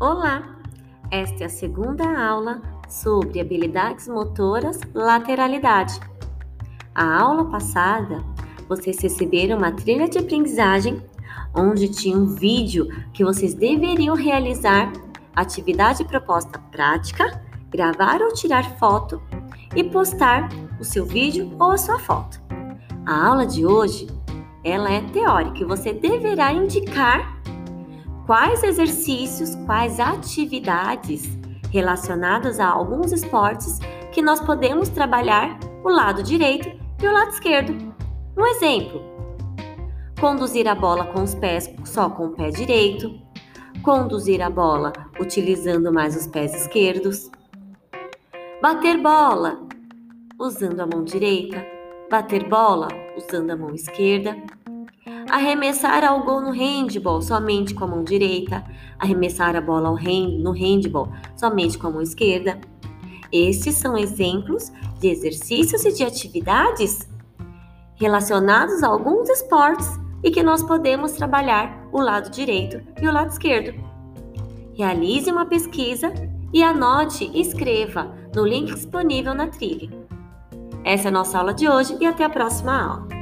Olá! Esta é a segunda aula sobre habilidades motoras lateralidade. A aula passada, vocês receberam uma trilha de aprendizagem onde tinha um vídeo que vocês deveriam realizar atividade proposta prática, gravar ou tirar foto e postar o seu vídeo ou a sua foto. A aula de hoje, ela é teórica e você deverá indicar quais exercícios, quais atividades relacionadas a alguns esportes que nós podemos trabalhar o lado direito e o lado esquerdo. Um exemplo: conduzir a bola com os pés só com o pé direito, conduzir a bola utilizando mais os pés esquerdos, bater bola usando a mão direita, bater bola usando a mão esquerda arremessar ao gol no handball somente com a mão direita, arremessar a bola hand, no handball somente com a mão esquerda. Estes são exemplos de exercícios e de atividades relacionados a alguns esportes e que nós podemos trabalhar o lado direito e o lado esquerdo. Realize uma pesquisa e anote e escreva no link disponível na trilha. Essa é a nossa aula de hoje e até a próxima aula.